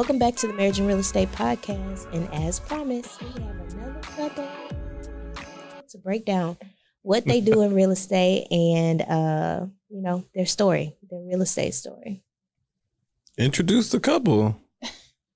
Welcome back to the Marriage and Real Estate Podcast. And as promised, we have another couple to break down what they do in real estate and uh, you know, their story, their real estate story. Introduce the couple.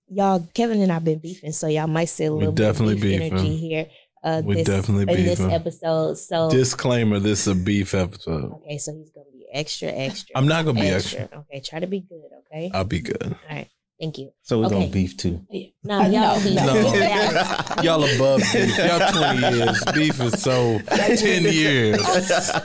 Y'all, Kevin and I've been beefing, so y'all might see a little bit of definitely beef beefing. energy here. Uh, We this, definitely in this episode. So Disclaimer: This is a beef episode. okay, so he's gonna be extra, extra. I'm not gonna be extra. Okay, try to be good. Okay, I'll be good. all right. Thank you. So we're Okay. gonna beef too. No, y'all No, be no. Y'all above beef. Y'all 20 years. Beef is so 10 years.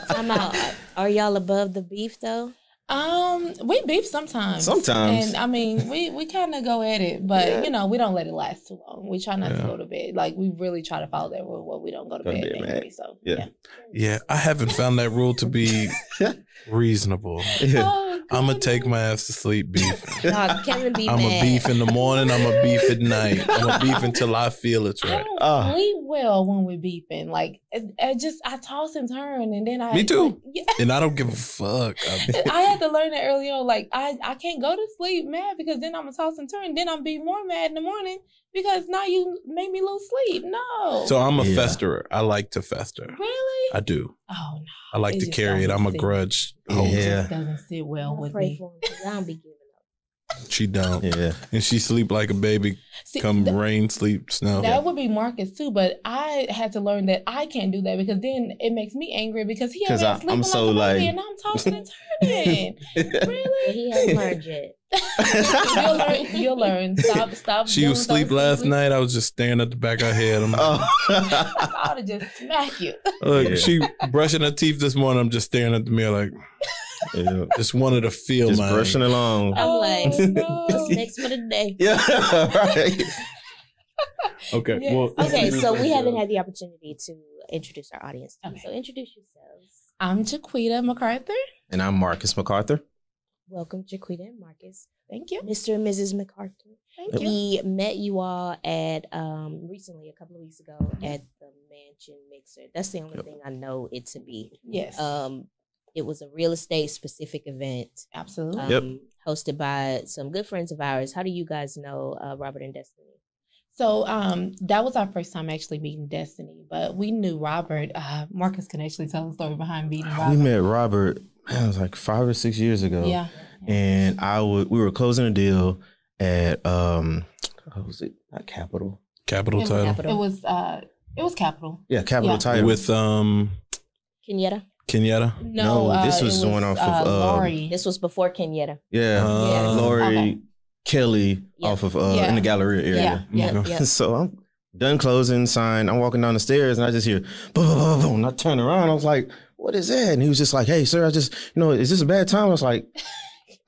I'm out. Are y'all above the beef though? Um, we beef sometimes. Sometimes. and I mean, we we kind of go at it, but Yeah. you know, we don't let it last too long. We try not Yeah. to go to bed. Like we really try to follow that rule where we don't go to Go to bed bed angry. mad. So Yeah. Yeah, I haven't found that rule to be reasonable. Yeah. I'm gonna take my ass to sleep beef. No, Kevin be I'm mad. a beef in the morning. I'm a beef at night. I'm a beef until I feel it's I right. don't Ah. sleep well when we're beefing. Like it, it just I toss and turn, and then I Me too. like, yeah. And I don't give a fuck. I- I had to learn that early on. Like I, I can't go to sleep mad because then I'm gonna toss and turn. Then I'm be more mad in the morning because now you made me lose sleep. No. So I'm a Yeah. festerer. I like to fester. really? I do. oh no. I like It to carry it. I'm a sit- grudge Yeah. It just doesn't sit well I'll with me. for him She don't. Yeah. And she sleep like a baby. See, Come th- rain, sleep, snow. that would be Marcus too, but I had to learn that I can't do that because then it makes me angry because he 'Cause over I- there sleeping I'm so, like a baby like- and I'm tossing and turning. Really? he hasn't learned yet. you'll learn. You'll learn. Stop. Stop. She was sleep last things. night. I was just staring at the back of her head. I'm like, oh. I ought to just smack you. Look, Yeah. she brushing her teeth this morning. I'm just staring at the mirror, like yeah. just wanted to feel Just my. brushing along. I'm like, Oh, no. What's next for the day? Yeah. right. Okay, Yes. well, Okay, so we haven't had the opportunity to introduce our audience. to you. Okay. So introduce yourselves. I'm Jaquita MacArthur. And I'm Marcus MacArthur. Welcome, Jaquita and Marcus, Thank you. Mr. and Mrs. MacArthur. Thank you. We met you all at um recently, a couple of weeks ago, at the Mansion Mixer. That's the only Yep. thing I know it to be. Yes. Um, it was a real estate specific event. Absolutely. Um, Yep. Hosted by some good friends of ours. How do you guys know uh, Robert and Destiny? So um, that was our first time actually meeting Destiny, but we knew Robert. Uh, Marcus can actually tell the story behind meeting Robert. We met Robert, man, it was like five or six years ago. Yeah. And I would we were closing a deal at um what was it? Not Capital. capital It title Capital. it was uh, it was Capital. Yeah, Capital Yeah. Title. with um Kenyatta. Kenyatta. No, No, this uh, was it the one off of, uh, uh, Lori. This was before Kenyatta. yeah. Uh, Lori Okay. Kelly Yeah. off of uh Yeah. in the Galleria area. Yeah, yeah. Okay. Yeah. so I'm done closing, sign. I'm walking down the stairs and I just hear boom, boom, boom, boom. And I turn around. I was like, what is that? And he was just like, hey, sir, I just, you know, is this a bad time? I was like,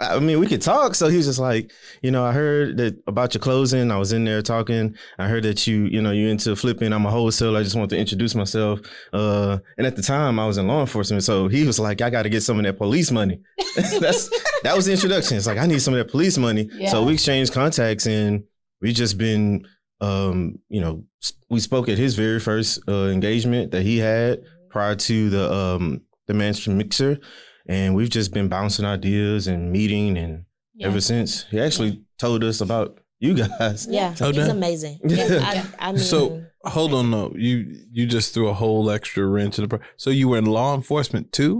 I mean, we could talk. So he was just like, you know, I heard that about your closing. I was in there talking. I heard that you, you know, you into flipping. I'm a wholesaler. I just want to introduce myself. Uh, and at the time I was in law enforcement. So he was like, I got to get some of that police money. That's, that was the introduction. It's like, I need some of that police money. Yeah. So we exchanged contacts and we just been, um, you know, we spoke at his very first uh, engagement that he had prior to the um, the Mansion Mixer, and we've just been bouncing ideas and meeting, and Yeah. ever since he actually told us about you guys. Yeah, Oh, he's amazing. Yeah. Yeah, I, I mean, So hold on, no, you you just threw a whole extra wrench in the. pro- So you were in law enforcement too.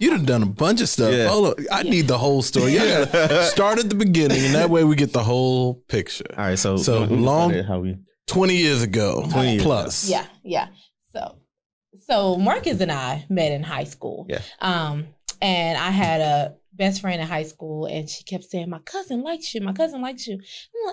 You done done a bunch of stuff. Yeah. Hold on, I Yeah. need the whole story. Yeah, start at the beginning, and that way we get the whole picture. All right, so So long- start how we Twenty years ago, 20 years plus. Yeah, yeah. So, so Marcus and I met in high school. Yeah. Um, and I had a best friend in high school, and she kept saying, "My cousin likes you. My cousin likes you."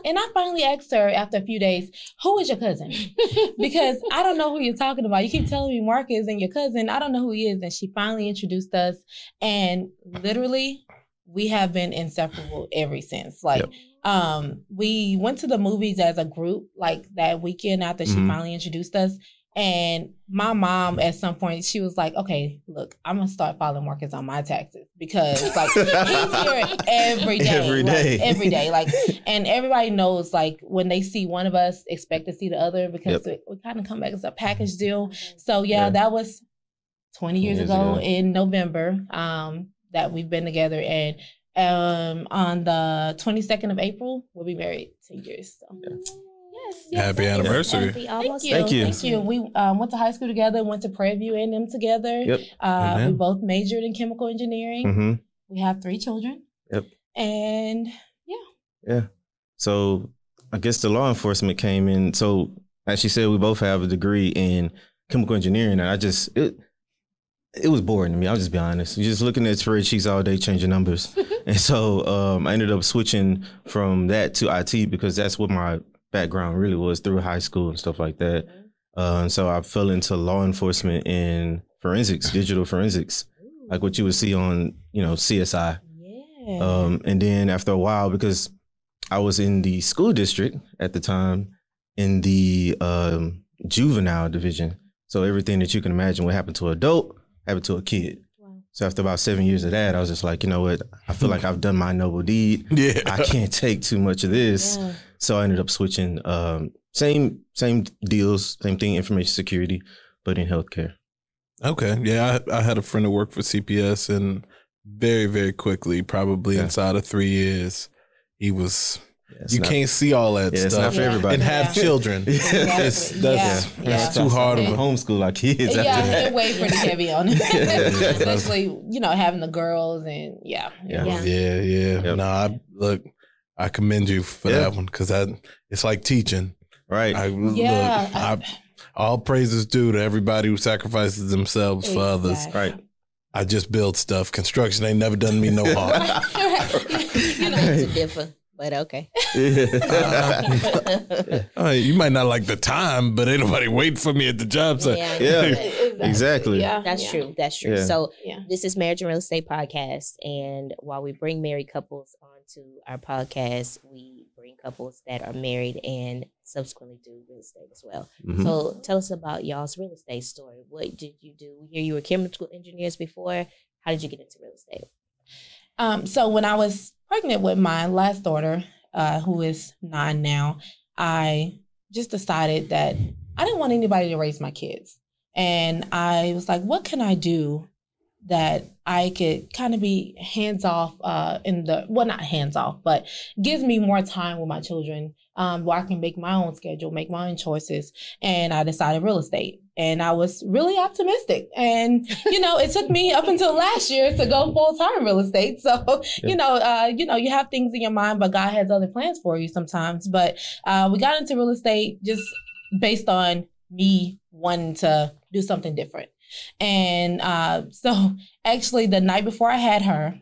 And I finally asked her after a few days, "Who is your cousin?" because I don't know who you're talking about. You keep telling me Marcus and your cousin. I don't know who he is. And she finally introduced us, and literally, we have been inseparable ever since. Like. Yep. Um, we went to the movies as a group like that weekend after she Mhm. finally introduced us. And my mom, at some point, she was like, "Okay, look, I'm gonna start filing Marcus on my taxes because like he's here every day, Every like, day. every day. Like, and everybody knows like when they see one of us, expect to see the other because we, we kind of come back as a package deal. So yeah, Yeah. that was 20 years, Years ago, ago. in November um, that we've been together, and um, on the 22nd of April, we'll be married 10 years. So. Yes, yes. Happy thank you. anniversary. Happy Thank almost you. Thank you. Thank you. We um, went to high school together, went to Prairie View and them together. Yep. Uh, we both majored in chemical engineering. hmm We have three children. Yep. And yeah. Yeah. So I guess the law enforcement came in. So as she said, we both have a degree in chemical engineering, and I just it it was boring to me. I'll just be honest. You're just looking at spreadsheets all day, changing numbers, and so um, I ended up switching from that to IT because that's what my background really was through high school and stuff like that. Uh, and so I fell into law enforcement in forensics, digital forensics, like what you would see on you know CSI. yeah. Um, and then after a while, because I was in the school district at the time in the um, juvenile division. So everything that you can imagine what happened to an adult happened to a kid. Wow. So after about seven years of that, I was just like, you know what? I feel like I've done my noble deed. Yeah. I can't take too much of this. Yeah. So I ended up switching. Um, same same deals, same thing, information security, but in healthcare. Okay. Yeah, I, I had a friend who worked for CPS, and very, very quickly, probably Yeah. inside of three years, he was. Yeah, you not- can't see all that Yeah, stuff not for everybody. and have Yeah. children. Yeah. It's, Exactly. that's, Yeah. that's Yeah. too hard of We a. homeschool our kids. after yeah, that. they're way pretty heavy on it. Yeah. Especially, you know, having the girls and yeah. Yeah. Yeah. Yeah, yeah. Yep. No, I look. I commend you for Yeah. that one because that it's like teaching. Right. I Yeah. look. I, all praises due to everybody who sacrifices themselves for others. Right. I just build stuff. Construction ain't never done me no harm. You know, it's a differ, but okay. Uh, you might not like the time, but ain't nobody waiting for me at the job site. Yeah. Yeah. Exactly. Yeah. That's yeah. true. That's true. Yeah. So Yeah. this is Marriage and Real Estate Podcast, and while we bring married couples onto our podcast, we bring couples that are married and subsequently do real estate as well. Mhm. So tell us about y'all's real estate story. What did you do? We hear you were chemical engineers before. How did you get into real estate? Um, so when I was pregnant with my last daughter, uh, who is nine now, I just decided that I didn't want anybody to raise my kids. And I was like, what can I do that I could kind of be hands off uh, in the, well, not hands off, but gives me more time with my children um, where I can make my own schedule, make my own choices. And I decided real estate. And I was really optimistic. And, you know, it took me up until last year to go full time real estate. So, you know, uh, you know, you have things in your mind, but God has other plans for you sometimes. But uh, we got into real estate just based on me wanting to do something different. And uh, so actually the night before I had her,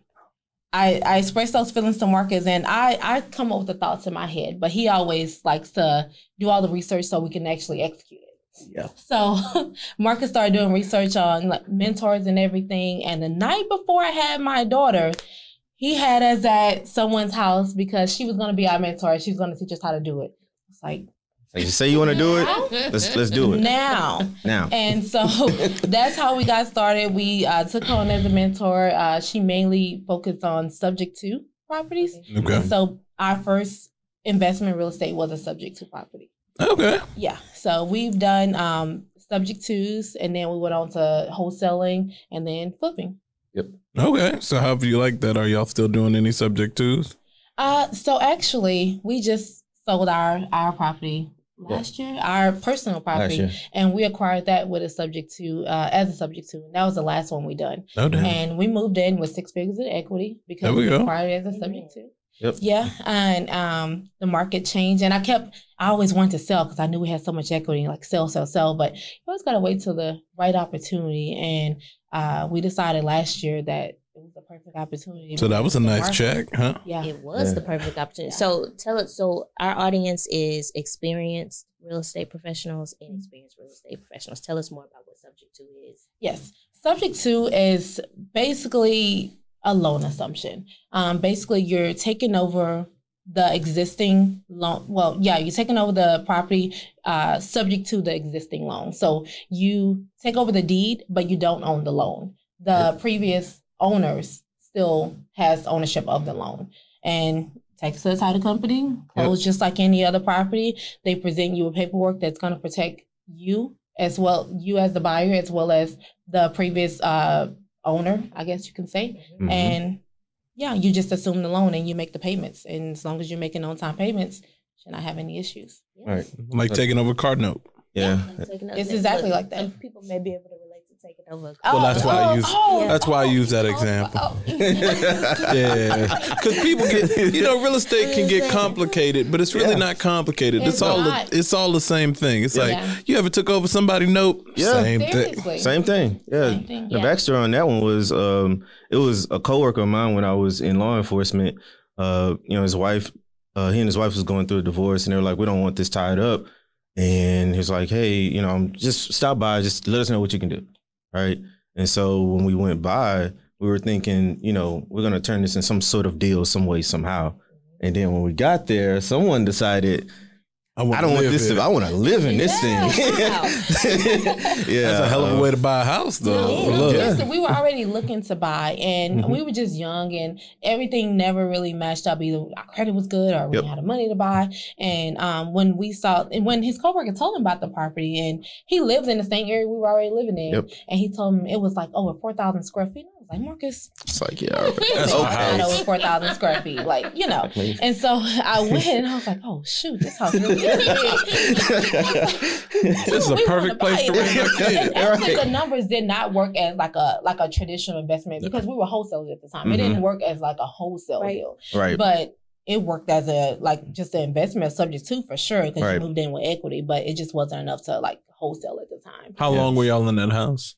I, I expressed those feelings to Marcus and I, I come up with the thoughts in my head, but he always likes to do all the research so we can actually execute it. Yeah. So Marcus started doing research on like mentors and everything. And the night before I had my daughter, he had us at someone's house because she was going to be our mentor. She was going to teach us how to do it. It's like Like you say you want to do it, let's let's do it now. now. And so that's how we got started. We uh, took her on as a mentor. Uh, she mainly focused on subject to properties. Okay. And so our first investment in real estate was a subject to property. Okay. Yeah. So we've done um, subject twos, and then we went on to wholesaling and then flipping. Yep. Okay. So how do you like that? Are y'all still doing any subject twos? Uh, so actually, we just sold our our property last year, our personal property, and we acquired that with a subject to uh, as a subject to. And that was the last one we done, No doubt. and we moved in with six figures of equity because There we we, acquired it as a subject to. Yep. Yeah, and um, the market changed, and I kept. I always wanted to sell because I knew we had so much equity, like sell, sell, sell. But you always got to wait till the right opportunity, and uh, we decided last year that it was the perfect opportunity. So that was a nice market- check, huh? Yeah. It was Yeah. the perfect opportunity. So tell it. So our audience is experienced real estate professionals and experienced real estate professionals. Tell us more about what subject two is. Yes. Subject two is basically a loan assumption. Um, basically, you're taking over the existing loan. Well, yeah, you're taking over the property uh, subject to the existing loan. So you take over the deed, but you don't own the loan. The previous owners still has ownership of the loan. And take it to the title company, close just like any other property. They present you with paperwork that's going to protect you as well, you as the buyer, as well as the previous uh, owner, I guess you can say. Mhm. And yeah, you just assume the loan and you make the payments. And as long as you're making on time payments, you should not have any issues. Right. Like taking over card note. Yeah. It's exactly like that. And people may be able to taking over. Well, that's why I use- oh, That's why I use that oh, example. oh. Yeah, because people get you know real estate can get complicated, but it's really Yeah. not complicated. It's, It's all the, it's all the same thing. It's like Yeah. you ever took over somebody note? Yeah. Same thing. Same thing. Yeah. Same thing, The yeah. backstory on that one was um it was a coworker of mine when I was in law enforcement. Uh, you know, his wife, uh, he and his wife was going through a divorce and they were like, We don't want this tied up. And he was like, Hey, you know, just stop by, just let us know what you can do. Right. And so when we went by, we were thinking, you know, we're gonna turn this in some sort of deal some way, somehow. And then when we got there, someone decided, wanna I don't want this to. I want to live in this Yeah, thing. yeah. That's a hell of a way to buy a house, though. Yeah, Look. Yeah. listen, we were already looking to buy, and Mhm. we were just young, and everything never really matched up. Either our credit was good, or we Yep. had the money to buy. And um, when we saw, and when his coworker told him about the property, and he lived in the same area we were already living in, Yep. and he told him it was like over four thousand square feet. I was like, Marcus, It's like, yeah, all right. That's it's my not house. over four thousand square feet, like you know. And so I went, and I was like, oh shoot, this house really is big. This is a perfect place to buy raise it. a kid. And actually, Right. the numbers did not work as like a like a traditional investment because we were wholesalers at the time. It mm-hmm. didn't work as like a wholesale Right. deal, right. but it worked as a like just an investment subject to for sure because Right. you moved in with equity, but it just wasn't enough to like wholesale at the time. How Yeah. long were y'all in that house?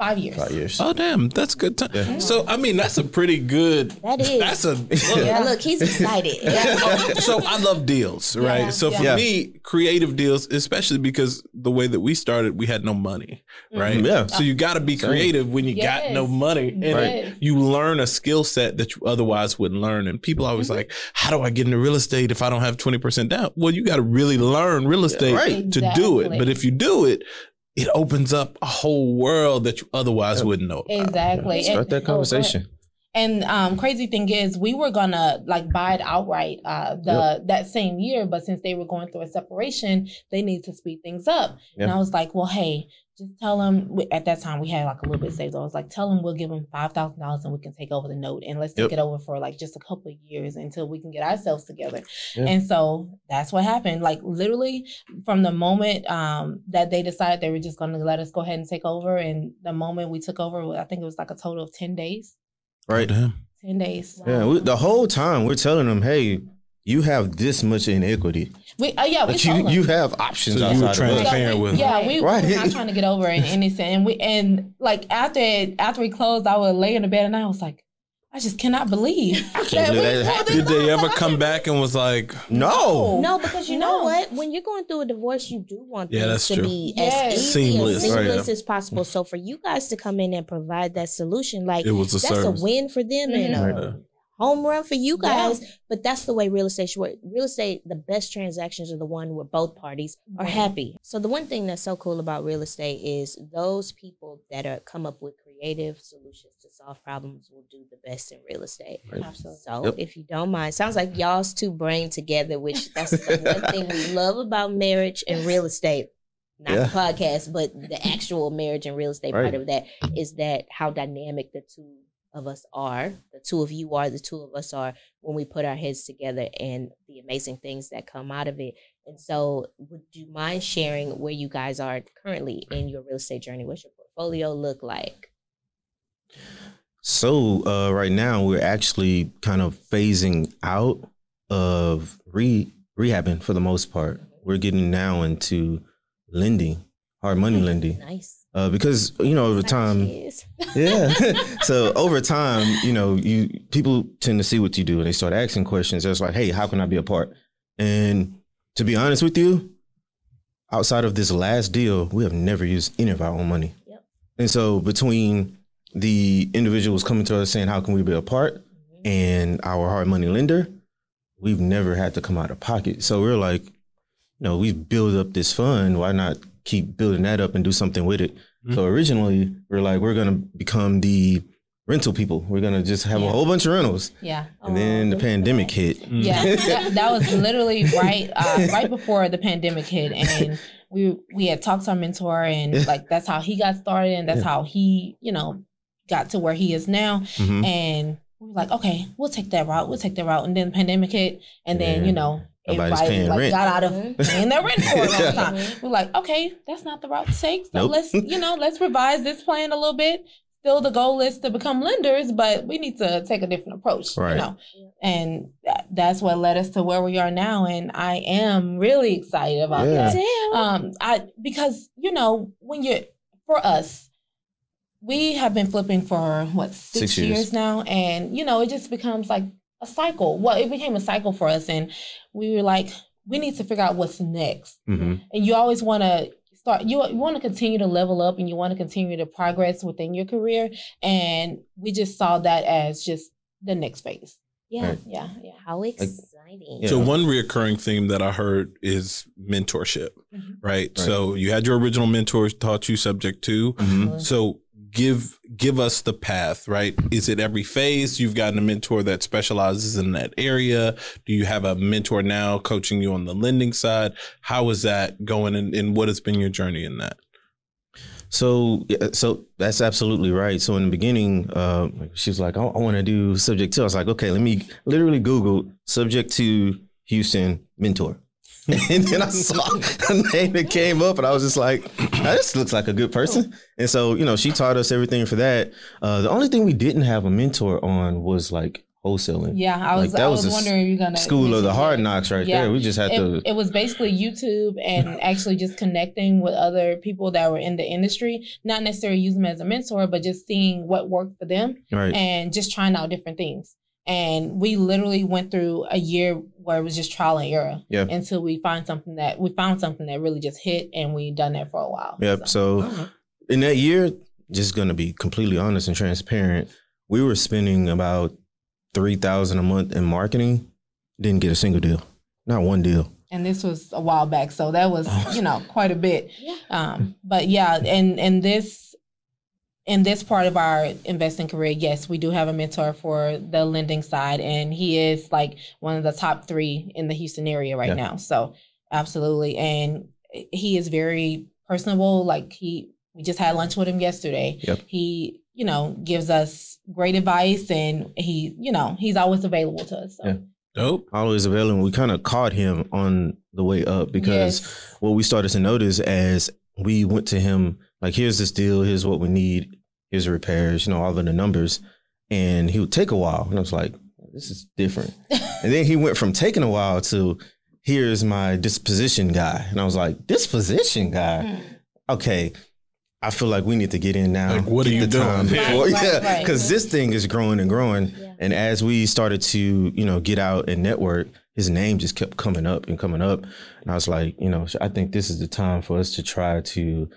Five years. Five years. Oh, damn, that's good time. Yeah. So, I mean, that's a pretty good. That is. That's a. yeah. Look, he's excited. Oh, so I love deals, right? Yeah, so for yeah. me, creative deals, especially because the way that we started, we had no money, right? Mhm. Yeah. So you got to be Same. creative when you got no money, and Yes. you learn a skill set that you otherwise wouldn't learn. And people always Mhm. like, "How do I get into real estate if I don't have twenty percent down?" Well, you got to really learn real estate right. to do it. But if you do it, it opens up a whole world that you otherwise Yep. wouldn't know. About. Exactly. Start And- that oh, conversation. And um, crazy thing is, we were gonna like buy it outright uh, the that same year, but since they were going through a separation, they need to speed things up. And I was like, well, hey, just tell them. At that time, we had like a little bit saved. I was like, tell them we'll give them five thousand dollars and we can take over the note, and let's take Yep. it over for like just a couple of years until we can get ourselves together. Yeah. And so that's what happened. Like literally, from the moment um, that they decided they were just going to let us go ahead and take over, and the moment we took over, I think it was like a total of ten days. Right. Damn. 10 days. Yeah. We, the whole time we're telling them, hey, you have this much inequity. We, uh, yeah, we But you you have options So you were outside of us. transparent yeah, with we, them. yeah, we Right. were not trying to get over in anything. And we and like after it, after we closed, I would lay in the bed and I was like, I just cannot believe can't that believe we that pulled happened. this Did they ever come back and was like, No. No, because you know No. what? When you're going through a divorce, you do want Yeah, things that's to true. be Yes. as easy Seamless, and right. seamless as possible. So for you guys to come in and provide that solution, like it was a that's service? a win for them and Mhm. A Right. home run for you Yeah. guys. But that's the way real estate should work. Real estate, the best transactions are the one where both parties are Right. happy. So the one thing that's so cool about real estate is those people that are come up with creative solutions to solve problems will do the best in real estate. Absolutely. So Yep. if you don't mind, sounds like y'all's two brain together, which that's the one thing we love about marriage and real estate. Not Yeah. the podcast, but the actual marriage and real estate part of that is that how dynamic the two of us are, the two of you are, the two of us are when we put our heads together and the amazing things that come out of it. And so would you mind sharing where you guys are currently in your real estate journey? What's your portfolio look like? So uh, right now we're actually kind of phasing out of re rehabbing for the most part. We're getting now into lending, hard money lending, Nice. Uh, because you know over time, yeah. so over time, you know, you people tend to see what you do and they start asking questions. It's like, hey, how can I be a part? And to be honest with you, outside of this last deal, we have never used any of our own money. Yep. And so between the individuals coming to us saying, how can we be a part? And our hard money lender, we've never had to come out of pocket. So we're like, you know, we build up this fund. Why not keep building that up and do something with it? Mhm. So originally, we're like, we're gonna become the rental people. We're gonna just have a whole bunch of rentals. Yeah. And then the Oh, pandemic hit. Mm. Yeah, that, that was literally right uh, right before the pandemic hit, and we we had talked to our mentor, and Yeah. like that's how he got started, and that's Yeah. how he you know got to where he is now. Mhm. And we we're like, okay, we'll take that route. We'll take that route. And then the pandemic hit, and then Yeah. you know Nobody's everybody paying like rent. got out of paying their rent for a long Yeah. time. We're like, okay, that's not the route to take. So Nope. let's you know let's revise this plan a little bit. Still, the goal is to become lenders, but we need to take a different approach. Right. You know, and that, that's what led us to where we are now. And I am really excited about Yeah. that Damn. um i because you know when you're for us we have been flipping for what six, Six years. years. now and you know it just becomes like a cycle well it became a cycle for us and we were like we need to figure out what's next hmm and you always want to start you, you want to continue to level up and you want to continue to progress within your career and we just saw that as just the next phase yeah. Right. yeah yeah How exciting. Yeah. So one reoccurring theme that I heard is mentorship, Mhm. right? Right. So you had your original mentors taught you subject to. hmm So give give us the path, right? Is it every phase you've gotten a mentor that specializes in that area? Do you have a mentor now coaching you on the lending side? How is that going and, and what has been your journey in that? So, so that's absolutely right. So in the beginning, uh, she was like, "I, I want to do subject to." I was like, "Okay, let me literally Google subject to Houston mentor." and then I saw a name that came up, and I was just like, "Now, "This looks like a good person." And so, you know, she taught us everything for that. Uh, the only thing we didn't have a mentor on was like wholesaling. yeah i was. Like, that i was was wondering if you're gonna School of the hard knocks, right Yeah. there. We just had it, to. it was basically YouTube and actually just connecting with other people that were in the industry, not necessarily using them as a mentor, but just seeing what worked for them right. and just trying out different things. And we literally went through a year where it was just trial and error Yeah. until we find something that we found something that really just hit and we done that for a while. Yep. So in that year, just gonna be completely honest and transparent, we were spending about three thousand a month in marketing. Didn't get a single deal, not one deal. and this was a while back, so that was you know quite a bit. Um, but yeah, and and this in this part of our investing career, yes, we do have a mentor for the lending side, and he is like one of the top three in the Houston area right Yeah. now. So absolutely, and he is very personable. Like he, we just had lunch with him yesterday. Yep. He, you know, gives us great advice, and he, you know, he's always available to us. So. Yeah. Dope. Always available. We kind of caught him on the way up because Yes. what we started to notice as we went to him, like, here's this deal, here's what we need, here's the repairs, you know, all of the numbers. And he would take a while. And I was like, this is different. and then he went from taking a while to here's my disposition guy. And I was like, disposition guy? Mm. Okay. I feel like we need to get in now. Like, what are you the time doing? before- Right, right, yeah, right. because this thing is growing and growing. Yeah. And as we started to, you know, get out and network, his name just kept coming up and coming up. And I was like, you know, I think this is the time for us to try to,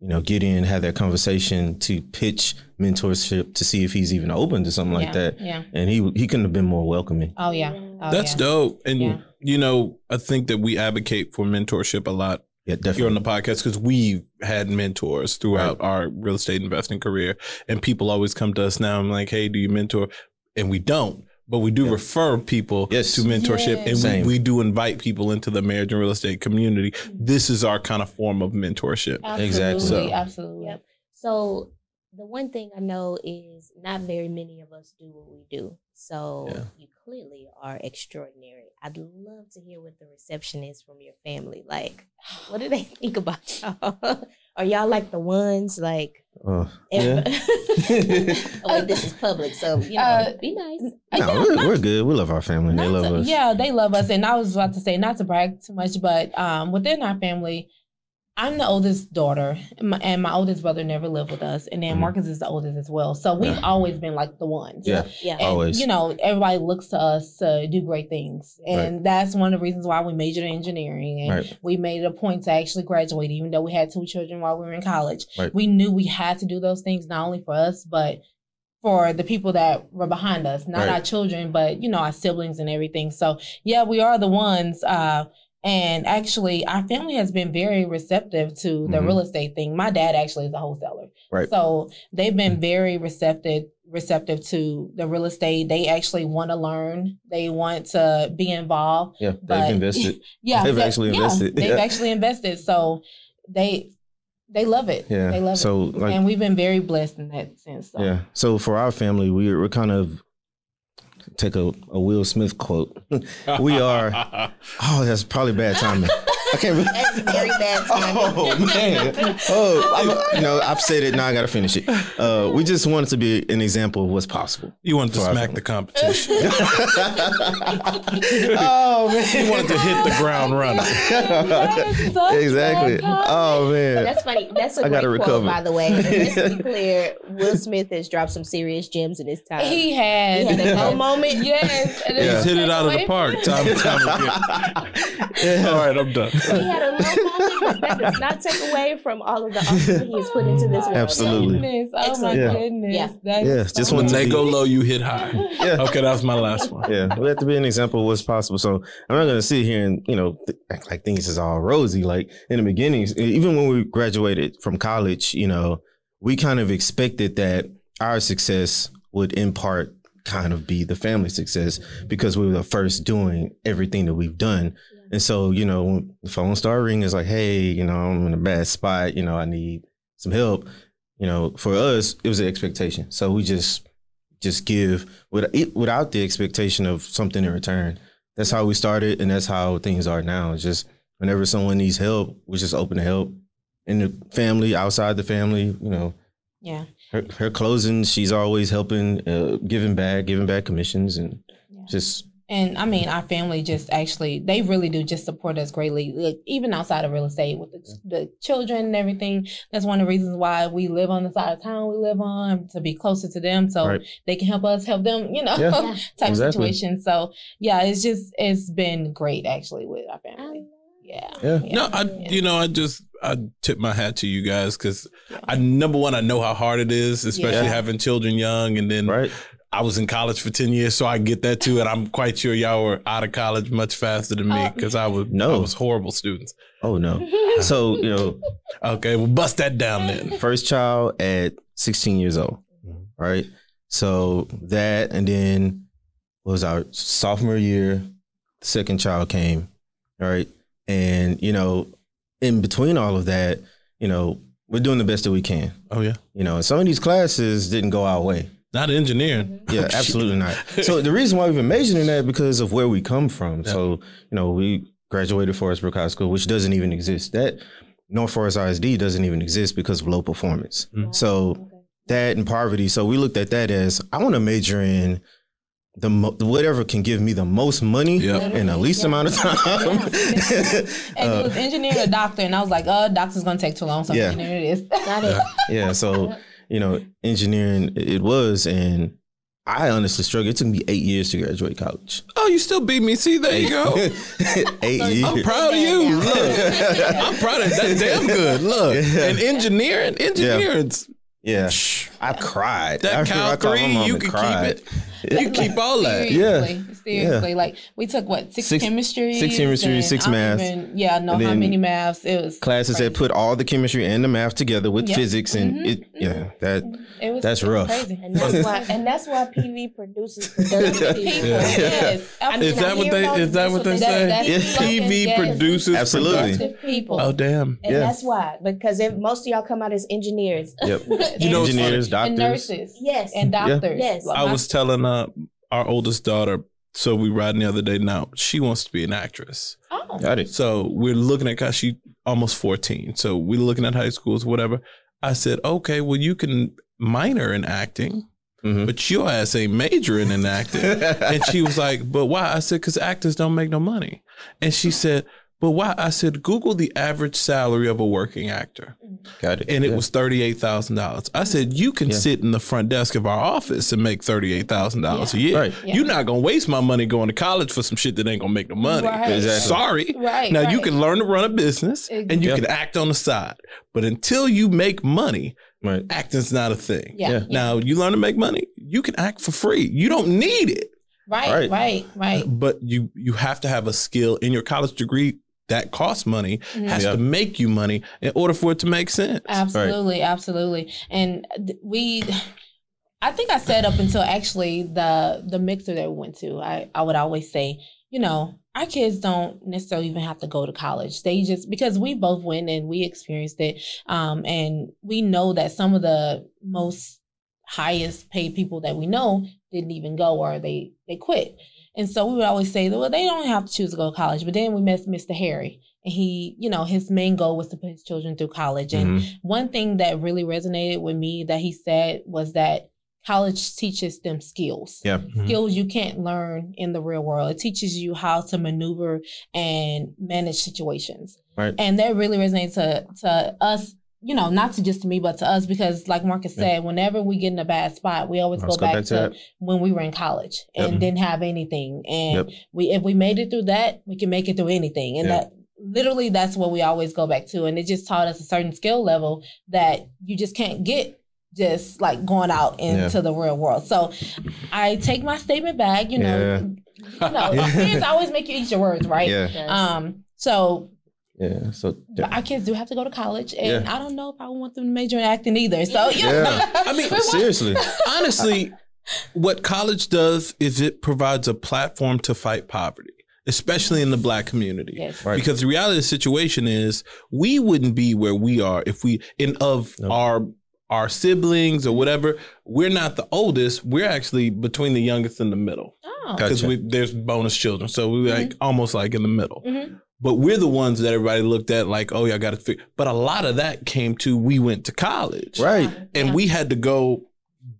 you know, get in, have that conversation, to pitch mentorship to see if he's even open to something like that. Yeah. And he he couldn't have been more welcoming. Oh yeah. Oh, That's yeah. dope. And Yeah. you know, I think that we advocate for mentorship a lot Yeah, here on the podcast because we've had mentors throughout our real estate investing career, and people always come to us now. I'm like, "Hey, do you mentor?" And we don't, but we do Yeah. refer people Yes. to mentorship, Yes. and we, we do invite people into the marriage and real estate community. This is our kind of form of mentorship. Absolutely, Exactly. So- absolutely. Yep. So the one thing I know is not very many of us do what we do. So Yeah. you clearly are extraordinary. I'd love to hear what the reception is from your family. Like, what do they think about y'all? are y'all like the ones like? Uh, yeah. oh, wait, this is public, so you know, Uh, be nice. No, yeah, we're, not- we're good. We love our family. They love to- us. Yeah, they love us. And I was about to say, not to brag too much, but um, within our family, I'm the oldest daughter, and my, and my oldest brother never lived with us, and then Mhm. Marcus is the oldest as well. So we've Yeah. always been like the ones. Yeah. Yeah. And, Always. You know, everybody looks to us to do great things. And that's one of the reasons why we majored in engineering. And Right. we made it a point to actually graduate, even though we had two children while we were in college. Right. We knew we had to do those things, not only for us, but for the people that were behind us, not Right. our children, but, you know, our siblings and everything. So, yeah, we are the ones. Uh, and actually, our family has been very receptive to the Mhm. real estate thing. My dad actually is a wholesaler. Right. So they've been very receptive receptive to the real estate. They actually want to learn. They want to be involved. Yeah, they've invested. Yeah, They've that- actually yeah, invested. they've Yeah. actually invested. So they they love it. Yeah. They love so it. like and we've been very blessed in that sense. So. Yeah. So for our family, we're we're kind of take a, a Will Smith quote. we are. Oh, that's probably bad timing. I can't. Really, That's very bad timing. Oh man! Oh, I'm, you know, I've said it. Now I got to finish it. Uh, we just wanted to be an example of what's possible. You wanted to For our smack the competition. oh man! you wanted to hit the ground running. exactly. Oh man! That's funny. That's a I great gotta quote, recover. by the way. And Just to be clear, Will Smith has dropped some serious gems in his time. He has He had a low moment. Yes, and Yeah. He's hit it out of the park time and time again. All right, I'm done. He had a low moment, that does not take away from all of the awesome he has put into this world. Absolutely. Goodness. Oh my Yeah. goodness. Yeah. That Yeah, just so When they be- go low, you hit high. Yeah. Okay, that was my last one. yeah, we have to be an example of what's possible. So I'm not going to sit here and you know th- act like things is all rosy. Like in the beginnings, even when we graduated from college, you know, we kind of expected that our success would in part kind of be the family success because we were the first doing everything that we've done. And so, you know, the phone started ringing, it's like, hey, you know, I'm in a bad spot. You know, I need some help. You know, for us, it was an expectation. So we just just give with, without the expectation of something in return. That's how we started, and that's how things are now. It's just whenever someone needs help, we're just open to help. In the family, outside the family, you know, Yeah. her, her closing, she's always helping, uh, giving back, giving back commissions, and Yeah. just And I mean, our family just actually, they really do just support us greatly, like, even outside of real estate with the, the children and everything. That's one of the reasons why we live on the side of town we live on to be closer to them so Right. they can help us help them, you know, Yeah. Yeah. type Exactly. situation. So, yeah, it's just, it's been great actually with our family. Yeah. Yeah. No, I Yeah. you know I just I tip my hat to you guys because Yeah. I number one I know how hard it is, especially Yeah. having children young, and then right. I was in college for ten years, so I get that too, and I'm quite sure y'all were out of college much faster than me uh, because I was No. I was horrible students. Oh no. So you know, Okay, well bust that down then. first child at 16 years old, mm-hmm. right? So that, and then what was our sophomore year, the second child came, right? And you know, in between all of that, you know, we're doing the best that we can. Oh yeah, You know, and some of these classes didn't go our way. Not engineering. Yeah, absolutely not. So the reason why we've been majoring in that because of where we come from. Yeah. So you know, we graduated Forest Brook High School, which doesn't even exist. That North Forest ISD doesn't even exist because of low performance. Mm. So that and poverty. So we looked at that as I want to major in the mo- whatever can give me the most money Yep. in the least Yeah. amount of time. And Uh, it was engineer or doctor, and I was like, "Oh, doctor's gonna take too long, so Yeah. engineer it is." Got it. yeah, so you know, engineering it it was, and I honestly struggled. It took me eight years to graduate college. Oh, you still beat me. See, there you go. eight years. I'm proud of you. Look, I'm proud of that's damn good. Look, Yeah. and engineering, engineering's Yeah, I cried. That remember Cal I three, you and can cried. keep it. You keep all that. Seriously, seriously. Like we took what six, Six- chemistry, six chemistry, six math. yeah, know how many maths. It was Classes that put all the chemistry and the math together with Yep. physics, and Mhm. it yeah that It was That's rough. Crazy. And that's why and that's why PV produces productive people. People, Yeah. yes, I mean, Is that what they- is that what they they say? do. That's Yeah. PV yes. produces Absolutely. people. Oh damn! And Yeah. that's why, because if most of y'all come out as engineers. yep You know, engineers, doctors. and nurses Yes. and doctors. Yes. I was telling uh, our oldest daughter. So we riding the other day. Now she wants to be an actress. oh, Got it. So we're looking at. Cause she almost fourteen. So we're looking at high schools, whatever. I said, okay, well you can minor in acting, Mhm. but your ass ain't majoring in acting. and she was like, "But why?" I said, "Because actors don't make no money." And she said, "But why?" I said, "Google the average salary of a working actor, mm-hmm. Got it. and it Yeah. was thirty eight thousand dollars." I said, "You can Yeah. sit in the front desk of our office and make thirty eight thousand dollars a year. Right. Yeah. You're not gonna waste my money going to college for some shit that ain't gonna make no money. Right. Exactly. Sorry." right. Now you can learn to run a business and you Yeah. can act on the side, but until you make money, right. acting's not a thing. Yeah. Yeah. yeah. Now you learn to make money, you can act for free. You don't need it. Right, Right. right, right. but you you have to have a skill in your college degree that costs money Mhm. has Yeah. to make you money in order for it to make sense Absolutely, absolutely. And th- we, I think I said up until actually the the mixer that we went to, I I would always say, you know, our kids don't necessarily even have to go to college. They just because we both went and we experienced it, um, and we know that some of the most highest paid people that we know didn't even go or they they quit. And so we would always say, well, they don't have to choose to go to college. But then we met Mr. Harry, and he, you know, his main goal was to put his children through college. And Mhm. one thing that really resonated with me that he said was that college teaches them skills. Yeah. Skills you can't learn in the real world. It teaches you how to maneuver and manage situations. Right. And that really resonates to to us, you know, not to just to me, but to us, because like Marcus Yeah. said, whenever we get in a bad spot, we always Let's go back, to, that. when we were in college and Yep. didn't have anything. And Yep. we if we made it through that, we can make it through anything. And Yeah. that literally that's what we always go back to. And it just taught us a certain skill level that you just can't get just like going out into the real world. So I take my statement back, you know. Yeah. You know, Yeah. kids always make you eat your words, right? Yeah. Yes. Um, so Yeah. So but our kids do have to go to college, and Yeah. I don't know if I want them to major in acting either. So yeah, Yeah. I mean, seriously. honestly, what college does is it provides a platform to fight poverty, especially in the black community. yes, Right. Because the reality of the situation is we wouldn't be where we are if we in of No. our our siblings or whatever, we're not the oldest. We're actually between the youngest and the middle. Oh, Because Gotcha. there's bonus children. So we're like almost like in the middle. Mhm. But we're the ones that everybody looked at like, oh, yeah, I got to figure. But a lot of that came to we went to college Right. and Yeah. we had to go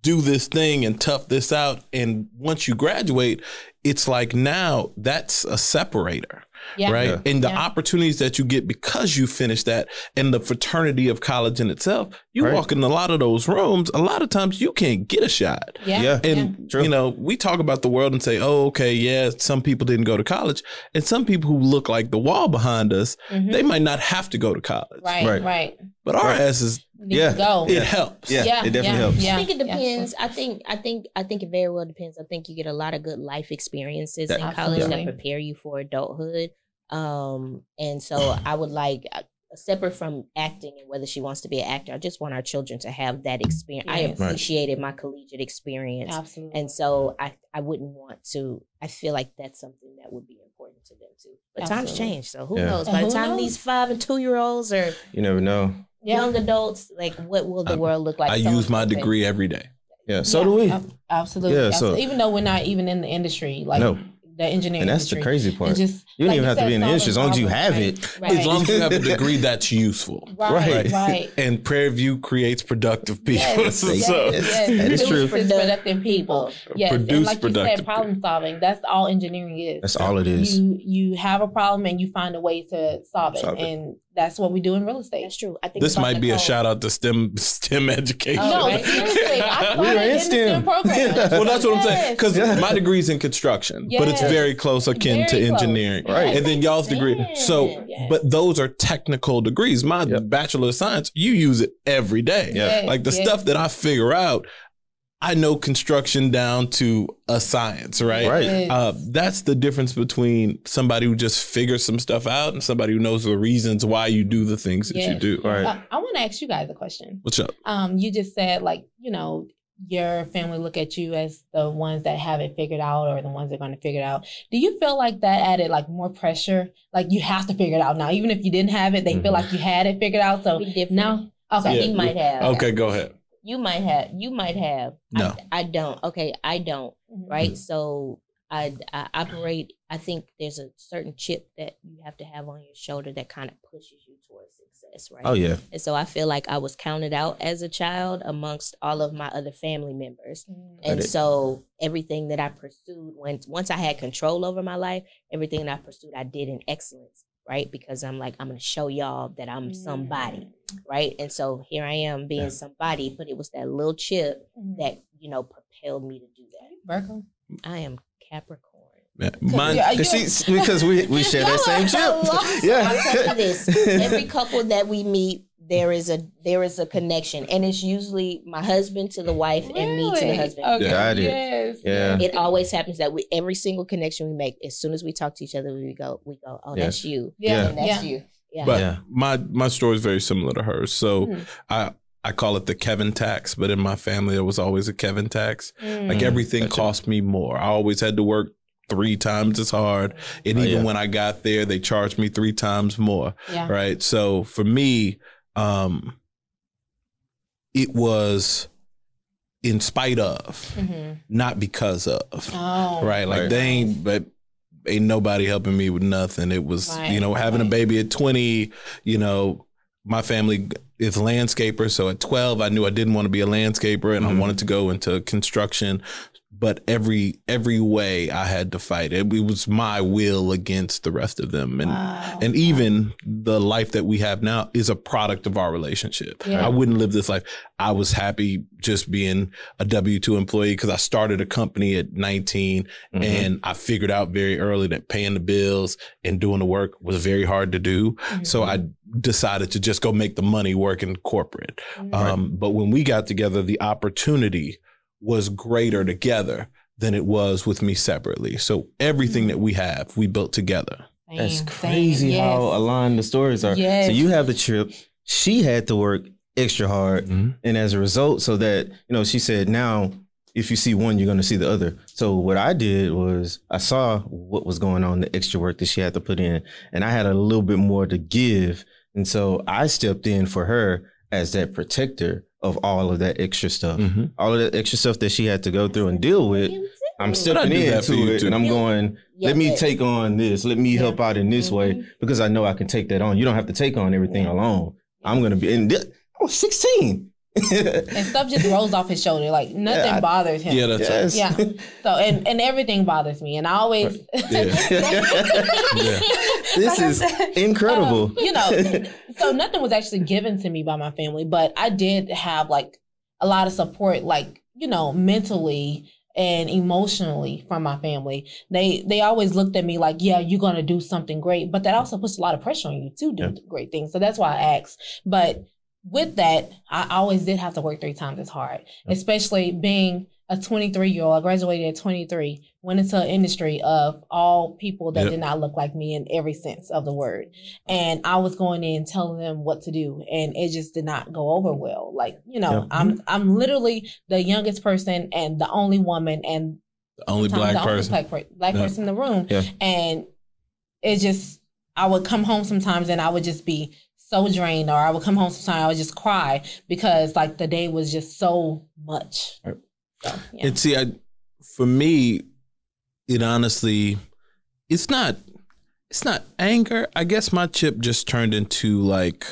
do this thing and tough this out. And once you graduate, it's like now that's a separator, yeah. right? Yeah. And the Yeah. opportunities that you get because you finish that and the fraternity of college in itself, you Right. walk in a lot of those rooms, a lot of times you can't get a shot. Yeah, Yeah. And True. you know, we talk about the world and say, "Oh, okay, yeah, some people didn't go to college," and some people who look like the wall behind us, Mhm. they might not have to go to college. right, Right. right, But our Right. asses, Need Yeah. to go. it helps. Yeah, Yeah, it definitely yeah, helps. yeah. I think it yeah. depends. I think I think I think it very well depends. I think you get a lot of good life experiences in college Absolutely. that prepare you for adulthood. Um, and so I would like uh, separate from acting and whether she wants to be an actor. I just want our children to have that experience. I Yes. Right. appreciated my collegiate experience, Absolutely. and so I I wouldn't want to. I feel like that's something that would be important to them too. But times Absolutely. change, so who Yeah. knows? By the time knows? these five and two year olds are. You never know. Yeah. young adults, like what will the I- world look like? I So use my open. degree every day. Yeah. So Yeah, do we. Absolutely. Yeah, so- Even though we're not even in the industry, like No. the engineering And that's the crazy part. just You don't like even have to be in the industry as long as you have problems, it. Right. As long as you have a degree that's useful. Right, Right. right. And Prairie View creates productive people. Yes, so, yes, so- yes. That is Produce true. Productive people. Yes, and Produce like you said, problem solving. That's all engineering is. That's all it is. You you have a problem and you find a way to solve it, Solve it. and that's what we do in real estate. That's true. I think this might the be a shout out to STEM STEM education. Oh, no, seriously, we're in in STEM. STEM program. well, that's what I'm saying. Because Yeah. my degree's in construction, but it's very close akin to Very close. engineering. Right. And then y'all's degree. So, Yes. but those are technical degrees. My Yep. bachelor of science, you use it every day. Yeah. Yes, Like the yes. stuff that I figure out, I know construction down to a science, right? Right. Yes. Uh, that's the difference between somebody who just figures some stuff out and somebody who knows the reasons why you do the things that you do. Right. Uh, I want to ask you guys a question. What's up? Um, you just said like you know your family look at you as the ones that have it figured out or the ones that are going to figure it out. Do you feel like that added like more pressure? Like you have to figure it out now, even if you didn't have it, they feel Mhm. like you had it figured out. So Be now, okay, Yeah. he might have. Okay, go ahead. You might have. You might have. No. I, I don't. Okay, I don't. Mhm. Right. So I, I operate. I think there's a certain chip that you have to have on your shoulder that kind of pushes you towards success. Right. Oh yeah. And so I feel like I was counted out as a child amongst all of my other family members. Mhm. And so everything that I pursued when once I had control over my life, everything that I pursued I did in excellence, right? Because I'm like, I'm gonna show y'all that I'm somebody, right? And so here I am being Yeah. somebody, but it was that little chip Mhm. that, you know, propelled me to do that. Virgo. I am Capricorn. Yeah, Mine, Yeah, Cause she, because we we share that same chip. colossal. Yeah. I'll tell you this. Every couple that we meet, there is a there is a connection. And it's usually my husband to the wife and me to the husband. Okay. Got it. Yes. Yeah. It always happens that we every single connection we make, as soon as we talk to each other, we go, we go, oh, Yeah. that's you, Yeah. and that's Yeah. you. Yeah. but Yeah. my my story is very similar to hers. So Mhm. I I call it the Kevin tax, but in my family there was always a Kevin tax. Mm. Like Mm, everything gotcha. cost me more. I always had to work three times as hard, and Oh, even yeah. when I got there, they charged me three times more. Yeah. right so for me um it was in spite of, Mhm. not because of. Oh, right? Like Right. they ain't, but ain't nobody helping me with nothing. It was, Right, you know, having a baby at 20, you know, my family is landscaper. So at 12, I knew I didn't want to be a landscaper and Mhm. I wanted to go into construction. But every every way I had to fight. It, it was my will against the rest of them. And Wow. and even the life that we have now is a product of our relationship. Yeah. I wouldn't live this life. I was happy just being a W 2 employee because I started a company at 19 Mhm. and I figured out very early that paying the bills and doing the work was very hard to do. Mhm. So I decided to just go make the money working corporate. Mhm. Um, but when we got together, the opportunity was greater together than it was with me separately. So everything mm. that we have, we built together. That's crazy same, how yes. aligned the stories are. Yes. So you have the trip. She had to work extra hard, mm-hmm. and as a result, so that you know, she said, now if you see one, you're going to see the other. So what I did was I saw what was going on, the extra work that she had to put in, and I had a little bit more to give, and so I stepped in for her as that protector of all of that extra stuff, Mhm. all of that extra stuff that she had to go through and deal with. I'm But stepping I do that for into it, too. and I'm Yeah. going. Yeah, let me but- take on this. Let me Yeah. help out in this way Mhm. because I know I can take that on. You don't have to take on everything alone. I'm gonna be. And th- I was 16. And stuff just rolls off his shoulder. Like nothing Yeah, I- bothers him. Yeah, that's yes. Yeah. So and and everything bothers me, and I always. Yeah. This Like is said, incredible. um, you know, so nothing was actually given to me by my family, but I did have like a lot of support, like you know, mentally and emotionally from my family. They they always looked at me like, yeah, you're gonna do something great, but that also puts a lot of pressure on you to do Yeah. great things. So that's why I asked. But with that, I always did have to work three times as hard, especially being a 23 year old. I graduated at 23, went into an industry of all people that Yep. did not look like me in every sense of the word. And I was going in telling them what to do, and it just did not go over well. Like, you know, Yeah. I'm I'm literally the youngest person and the only woman and The only black the only person. black, black Yeah. person in the room. And it just, I would come home sometimes and I would just be so drained, or I would come home sometimes I would just cry because like the day was just so much. Right. So, yeah. And see, I for me, it honestly, it's not, it's not anger. I guess my chip just turned into like,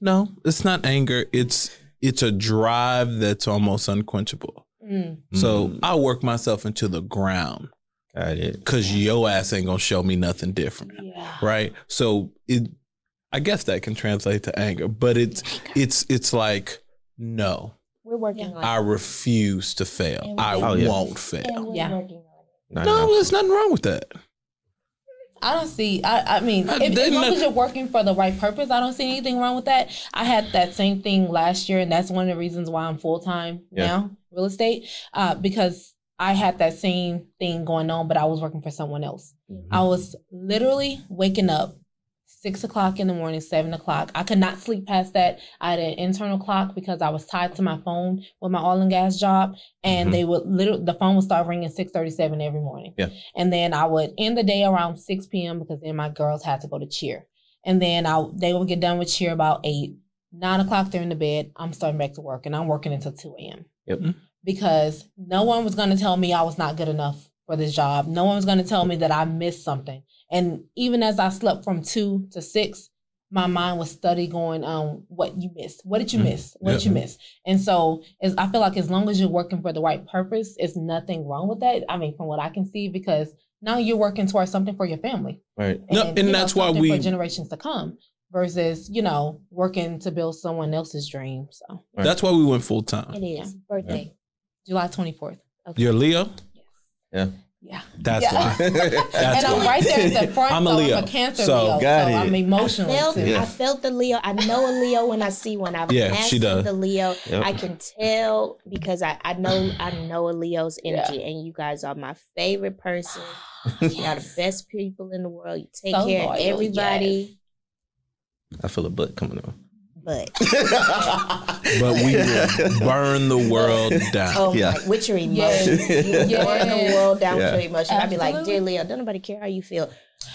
no, it's not anger. It's it's a drive that's almost unquenchable. Mm. So Mm. I work myself into the ground Got it. because your ass ain't gonna show me nothing different, Yeah. right? So it, I guess that can translate to anger, but it's it's it's like no, We're working Yeah. on I refuse to fail. I Oh, yeah. won't fail. And we're Yeah. working on it. No, there's nothing wrong with that. I don't see. I, I mean, I if, as didn't long as you're working for the right purpose, I don't see anything wrong with that. I had that same thing last year, and that's one of the reasons why I'm full time Yeah. now, real estate, uh, because I had that same thing going on, but I was working for someone else. I was literally waking up six o'clock in the morning, seven o'clock. I could not sleep past that. I had an internal clock because I was tied to my phone with my oil and gas job, and Mhm. they would literally the phone would start ringing six thirty seven every morning. Yeah. and then I would end the day around six p.m. because then my girls had to go to cheer, and then I they would get done with cheer about eight. Nine o'clock, they're in the bed. I'm starting back to work, and I'm working until two a.m. Yep. Because no one was going to tell me I was not good enough for this job. No one was going to tell me that I missed something. And even as I slept from two to six, my mind was study going on what you missed. What did you Mhm. miss? What did you miss? And so as I feel like as long as you're working for the right purpose, it's nothing wrong with that. I mean, from what I can see, because now you're working towards something for your family. Right. No, and you know, that's why something we- for generations to come versus, you know, working to build someone else's dream. So Right. That's why we went full time. It is birthday. July 24th. You're Leo. Yes. Yeah. Yeah. That's Yeah. why. and That's I'm right there at the front. I'm a so Leo. I'm a Cancer So, Leo. got so it. I'm emotional. I felt, too. Yeah. I felt the Leo. I know a Leo when I see one. I've Yeah, she does. the Leo. Yep. I can tell because I, I know I know a Leo's energy, and you guys are my favorite person. You are the best people in the world. You take So care loyal, of everybody. I feel a butt coming on. But But we will burn the world down. oh Yeah. my, with your Yes. emotions, you Yes. burn the world down Yeah. with your emotions. I'd be like, dear Leo, don't nobody care how you feel.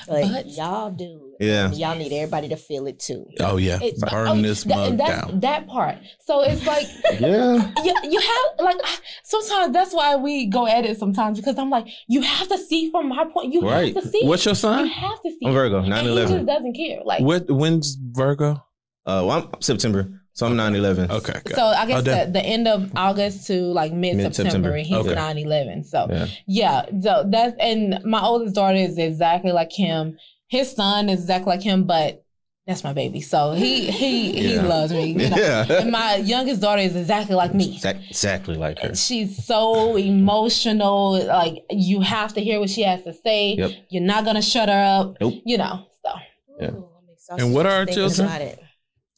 but, But- y'all do. Yeah. And y'all need everybody to feel it too. Oh yeah, It- burn oh, this that- mug that's, down. That part. So it's like Yeah. you, you have like sometimes that's why we go at it sometimes because I'm like you have to see from my point. You Right. have to see. What's your sign? you sign? have to see. I'm Virgo, And 9 he just 11. doesn't care. Like What? When's Virgo? Uh, well, I'm September, so I'm 9 11. Okay. good. So I guess the, the end of August to like mid September, and he's Okay. 9 11. So Yeah. yeah, so that's and my oldest daughter is exactly like him. His son is exactly like him, but that's my baby. So he he he loves me. You know? Yeah. And my youngest daughter is exactly like me. Exactly like her. She's so emotional. Like you have to hear what she has to say. Yep. You're not gonna shut her up. Nope. You know. So Yeah. Ooh, And what are our thinking children?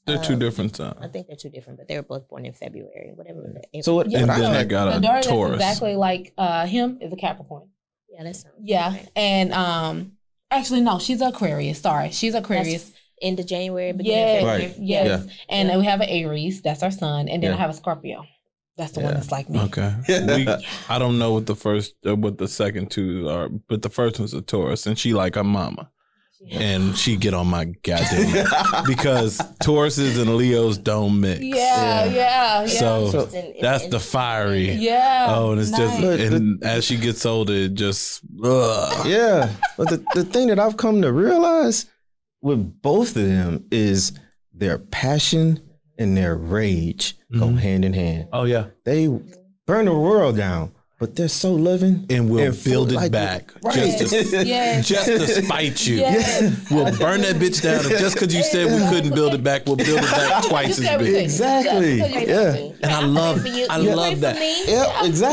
About it. They're two Um, different I think they're two different, but they were both born in February. Whatever. the- So what? Yeah, And then I, I got a daughter that's Taurus. exactly like uh, him is a Capricorn. Yeah, that's sounds Yeah, right. and um, actually no, she's Aquarius. Sorry, she's Aquarius. That's end of January, beginning Yes, of Right. February. yes. And Yeah. we have an Aries. That's our son, and then Yeah. I have a Scorpio. That's the one that's like me. Okay. We, I don't know what the first, uh, what the second two are, but the first one's a Taurus, and she like her mama, and she get on my goddamn because Tauruses and Leos don't mix. Yeah, yeah, yeah. So- So- It's That's in- the fiery. yeah. Oh, and it's just, nice. and as she gets older, it just, ugh. yeah. But the, the thing that I've come to realize with both of them is their passion and their rage go Mhm. hand in hand. Oh yeah, They burn the world down, but they're so loving. and we'll And build it like- back Right. just to, yes. just to spite you. Yes. We'll burn that bitch down, and just because you said we couldn't build it back, we'll build it back twice as big. Exactly. Yeah. And I love- you. I You love pray that. For me. Yep,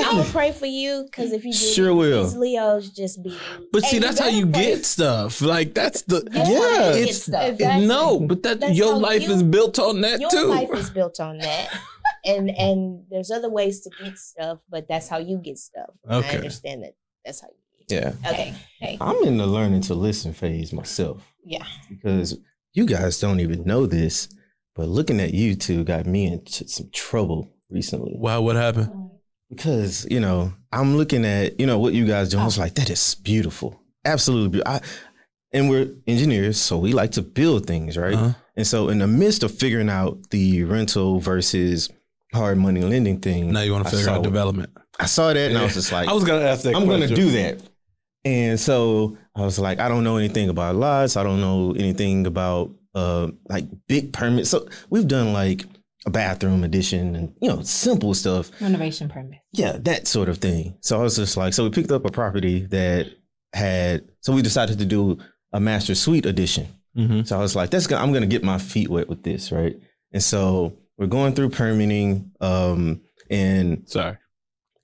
I will pray for you because if you do, Sure will. Leos just be. But see, And you that's how you pray- get stuff. Like that's the That's Yeah. how you get It's- Exactly. no, but that That's your life you- is built on that Your too. life is built on that. And and there's other ways to get stuff, but that's how you get stuff. Okay. I understand that. That's how you get Yeah. Okay. Hey. I'm in the learning to listen phase myself Yeah. because you guys don't even know this, but looking at you two got me into some trouble recently. wow, what happened? because you know I'm looking at you know what you guys do. I was like, that is beautiful, absolutely beautiful. I, and we're engineers, so we like to build things, right? Uh-huh. And so, in the midst of figuring out the rental versus hard money lending thing, Now you want to figure out development. I saw that and I was just like, I was gonna ask that. I'm going to do that. And so I was like, I don't know anything about lots. I don't know anything about uh, like big permits. So we've done like a bathroom addition and you know simple stuff. Renovation permit. Yeah, that sort of thing. So I was just like, so we picked up a property that had. So we decided to do a master suite addition. Mhm. So I was like, that's gonna, I'm gonna get my feet wet with this, right? And so we're going through permitting, um, and Sorry.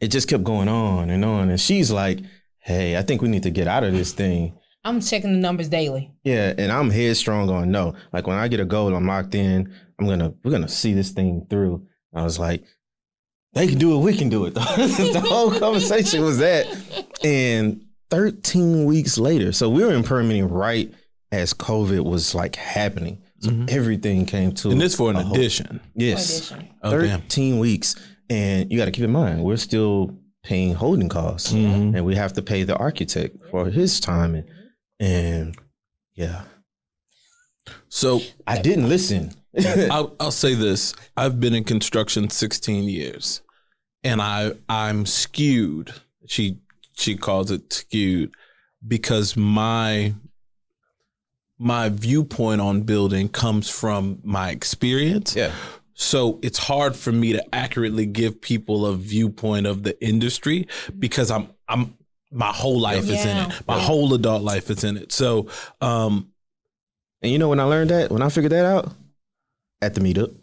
it just kept going on and on. And she's like, "Hey, I think we need to get out of this thing." I'm checking the numbers daily. Yeah, and I'm headstrong on no. Like when I get a goal, I'm locked in. I'm gonna we're gonna see this thing through. I was like, they can do it, we can do it. the whole conversation was that. And 13 weeks later, so we were in permitting right as COVID was like happening. So Mhm. everything came to And this for an a halt. addition. Yes. Addition. Oh damn. 13 weeks. And you got to keep in mind, we're still paying holding costs Mhm. and we have to pay the architect for his time. And, and yeah, So I didn't listen. I'll, I'll say this: I've been in construction 16 years, and I I'm skewed. She she calls it skewed because my my viewpoint on building comes from my experience. yeah. So it's hard for me to accurately give people a viewpoint of the industry because I'm I'm my whole life is in it. My whole adult life is in it. So um And you know when I learned that, when I figured that out? At the meetup.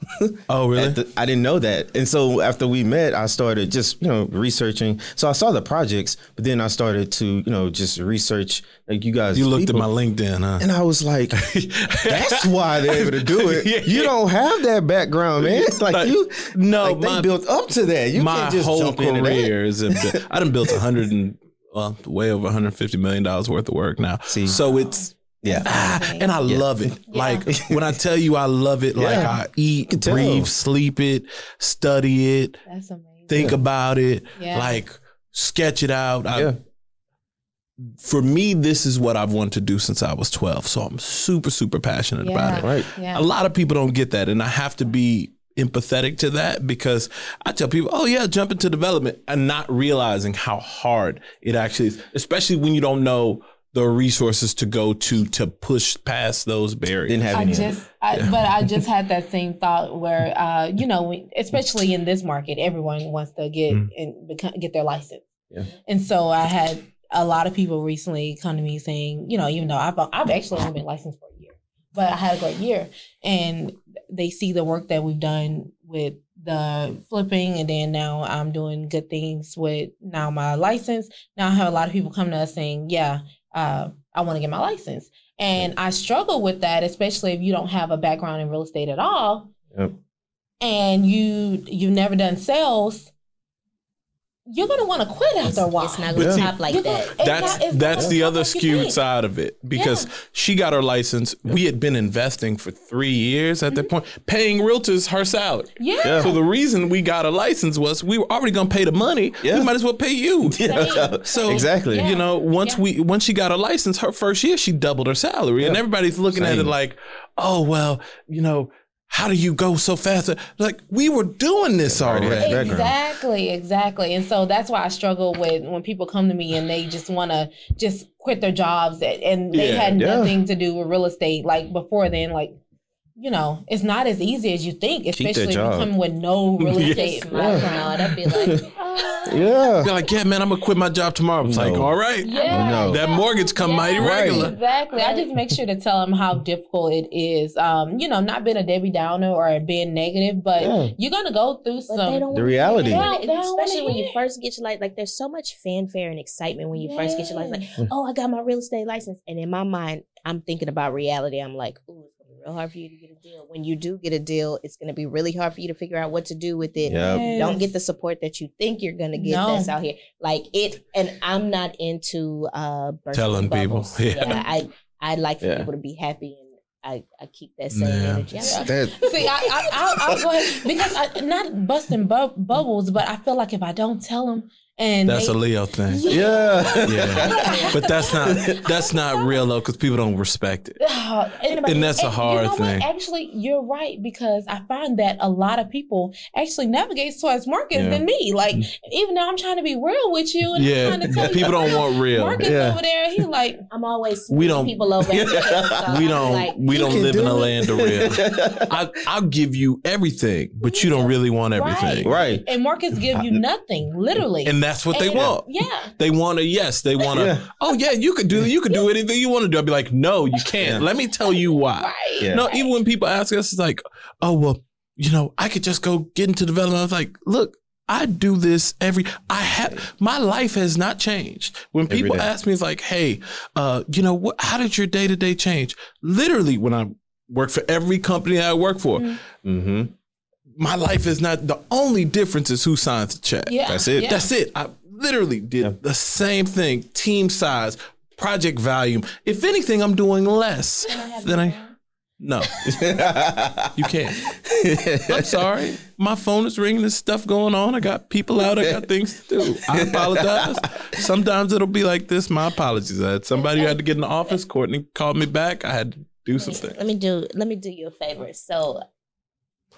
oh really? The- I didn't know that. And so after we met, I started just, you know, researching. So I saw the projects, but then I started to, you know, just research like you guys. you looked people. at my LinkedIn, huh? And I was like, that's why they're able to do it. Yeah, You don't have that background, man. Like, Like, you, no, like they built up to that. You my can't just whole jump career is I done built a hundred and well, way over 150 million dollars worth of work now. See. so it's Yeah. ah, and I Yeah. love it. Yeah. Like when I tell you I love it, like I eat, breathe, sleep it, study it, That's amazing. think Yeah. about it, Yeah. like sketch it out. I, Yeah. for me, this is what I've wanted to do since I was 12. So I'm super, super passionate about it. Right. Yeah. A lot of people don't get that. And I have to be empathetic to that because I tell people, oh, yeah, jump into development and not realizing how hard it actually is, especially when you don't know the resources to go to to push past those barriers. Didn't have I any. just, I, but I just had that same thought where, uh, you know, especially in this market, everyone wants to get Mm. and become, get their license. Yeah. And so I had a lot of people recently come to me saying, you know, even though I've I've actually only been licensed for a year, but I had a great year, and they see the work that we've done with the flipping, and then now I'm doing good things with now my license. Now I have a lot of people come to us saying, yeah, uh, I want to get my license. And I struggle with that, especially if you don't have a background in real estate at all, Yep. and you you've never done sales. You're gonna want to quit after a while. It's not going to But see, top like You're that. gonna- that's not- that's the other top like you skewed side of it because she got her license. We had been investing for three years at that mm-hmm. point, paying realtors her salary. Yeah. Yeah. So the reason we got a license was we were already gonna pay the money. Yeah. We might as well pay you. Yeah. So exactly. You know, once Yeah. we once she got a license, her first year she doubled her salary, and everybody's looking at it like, oh well, you know, how do you go so fast? Like we were doing this already already. had background. Exactly, exactly. And so that's why I struggle with when people come to me and they just want to just quit their jobs and, and they Yeah, had yeah. nothing to do with real estate. Like before then, like, you know, it's not as easy as you think, especially if you come with no real estate My background. crowd, I'd be like, Yeah. Be like, yeah, man, I'm gonna quit my job tomorrow. It's like, all right, Yeah, No. that mortgage come mighty Yeah, regular. Exactly. I just make sure to tell them how difficult it is. Um, you know, not being a Debbie Downer or being negative, but Yeah. you're gonna go through but some. The reality. hear it. don't- they don't especially when you first get your license. Like there's so much fanfare and excitement when you first get your license. Like, oh, I got my real estate license, and in my mind, I'm thinking about reality. I'm like, ooh, it's gonna be real hard for you to get a deal. When you do get a deal, it's gonna be really hard for you to figure out what to do with it. Yep. You don't get the support that you think you're gonna get No. that's out here. Like it, and I'm not into uh bursting Telling people, bubbles. yeah. I I like for Yeah. people to be happy, and I I keep that same Yeah. energy. I'm Yeah. like, That, See, I, I, I'll, I'll go ahead because I, not busting bu- bubbles, but I feel like if I don't tell them and That's they, a Leo thing. yeah. Yeah. But that's not that's not real though, because people don't respect it. Uh, and, And that's a hard you know thing. What? Actually, you're right because I find that a lot of people actually navigate towards Marcus Yeah. than me. Like, even though I'm trying to be real with you, and Yeah, I'm trying to tell people you, don't want real. Marcus Yeah. over there, he like, I'm always We we don't- don't people over. at the so We don't like, we don't can live in do a land of real. I, I'll give you everything, but you don't really want everything. right. and Marcus give you nothing, literally. And that's what they want. Yeah. They want a yes. They want a Yeah. oh yeah, you could do you could do anything you want to do. I'd be like, no, you can't. Yeah. Let me tell you why. Right. Yeah. No, even when people ask us, it's like, oh well, you know, I could just go get into development. I was like, look, I do this every. I have my life has not changed. When people ask me, it's like, hey, uh, you know, what? How did your day to day change? Literally, when I work for every company I work for, Mhm. Mm-hmm. My life is not the only difference is who signs the check. Yeah. That's it. Yeah. That's it. I literally did Yeah. the same thing. Team size, project volume. If anything, I'm doing less than I. No, you can't. I'm sorry. My phone is ringing. There's stuff going on. I got people out. I got things to do. I apologize. Sometimes it'll be like this. My apologies. I had somebody who had to get in the office. Courtney called me back. I had to do something. let me do let me do you a favor. So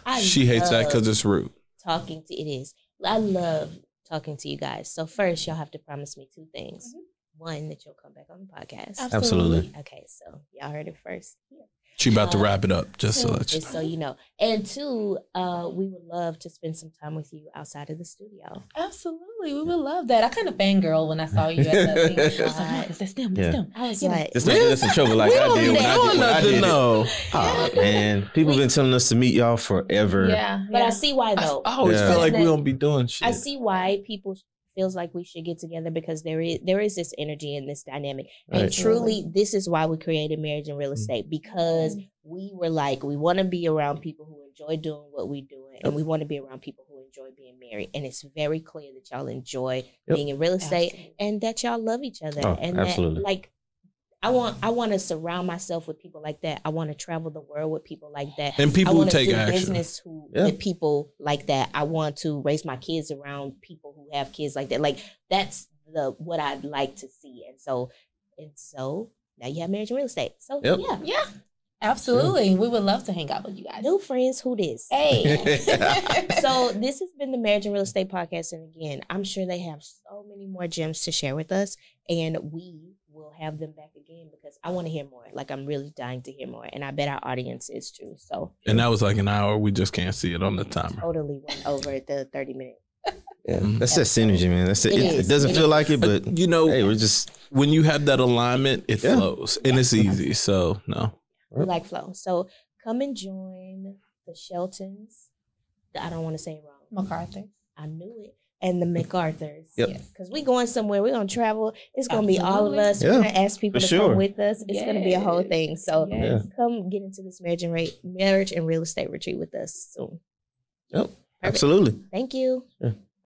I She hates that because it's rude. talking to it is. I love talking to you guys. So first y'all have to promise me two things. Mm-hmm. One, that you'll come back on the podcast. Absolutely. Okay, so y'all heard it first. here. She about to Uh, wrap it up. Just to let you. Just so you know. And two, uh, we would love to spend some time with you outside of the studio. Absolutely, we would love that. I kind of fangirl when I saw you at that thing. I was like, Marcus, that's them, that's Yeah. them. I was You know, like, Just don't get in trouble like we I don't did be when I did, when I nothing, did it. no. Oh man, people been telling us to meet y'all forever. Yeah, but yeah. I see why I, though. I always Yeah. feel like we That- don't be doing shit. I see why people feels like we should get together because there is there is this energy and this dynamic. And Right. truly, this is why we created marriage and real Mm. estate because we were like, we want to be around people who enjoy doing what we doing, and we want to be around people who enjoy being married. And it's very clear that y'all enjoy Yep. being in real estate Absolutely. and that y'all love each other. Oh, and absolutely. that like I want I want to surround myself with people like that. I want to travel the world with people like that. and people I who to take do action. business who Yeah. with people like that. I want to raise my kids around people who have kids like that. Like that's the what I'd like to see. And so and so now you have marriage and real estate. So Yep. yeah. Yeah, absolutely. We would love to hang out with you guys. New friends, who this? Hey. so this has been the marriage and real estate podcast and again i'm sure they have so many more gems to share with us and we will have them back again because i want to hear more like i'm really dying to hear more and i bet our audience is too so And that was like an hour. We just can't see it on the timer. totally went over the 30 minutes. Yeah, mm-hmm. that's that synergy, man. That's it. It It, is. it doesn't It feel is. like it, but But you know, hey, we're just when you have that alignment, it Yeah. flows and it's mm-hmm. easy. So no. we like flow so come and join the sheltons i don't want to say it wrong MacArthur. i knew it and the macarthurs Yep. Yes. because we going somewhere we're going to travel it's going to be all of Absolutely. us we're going to ask people for to sure. come with us it's going to be a whole thing so Yes. come get into this marriage and ra- marriage and real estate retreat with us soon. yep, Perfect. absolutely. Thank you. Yeah.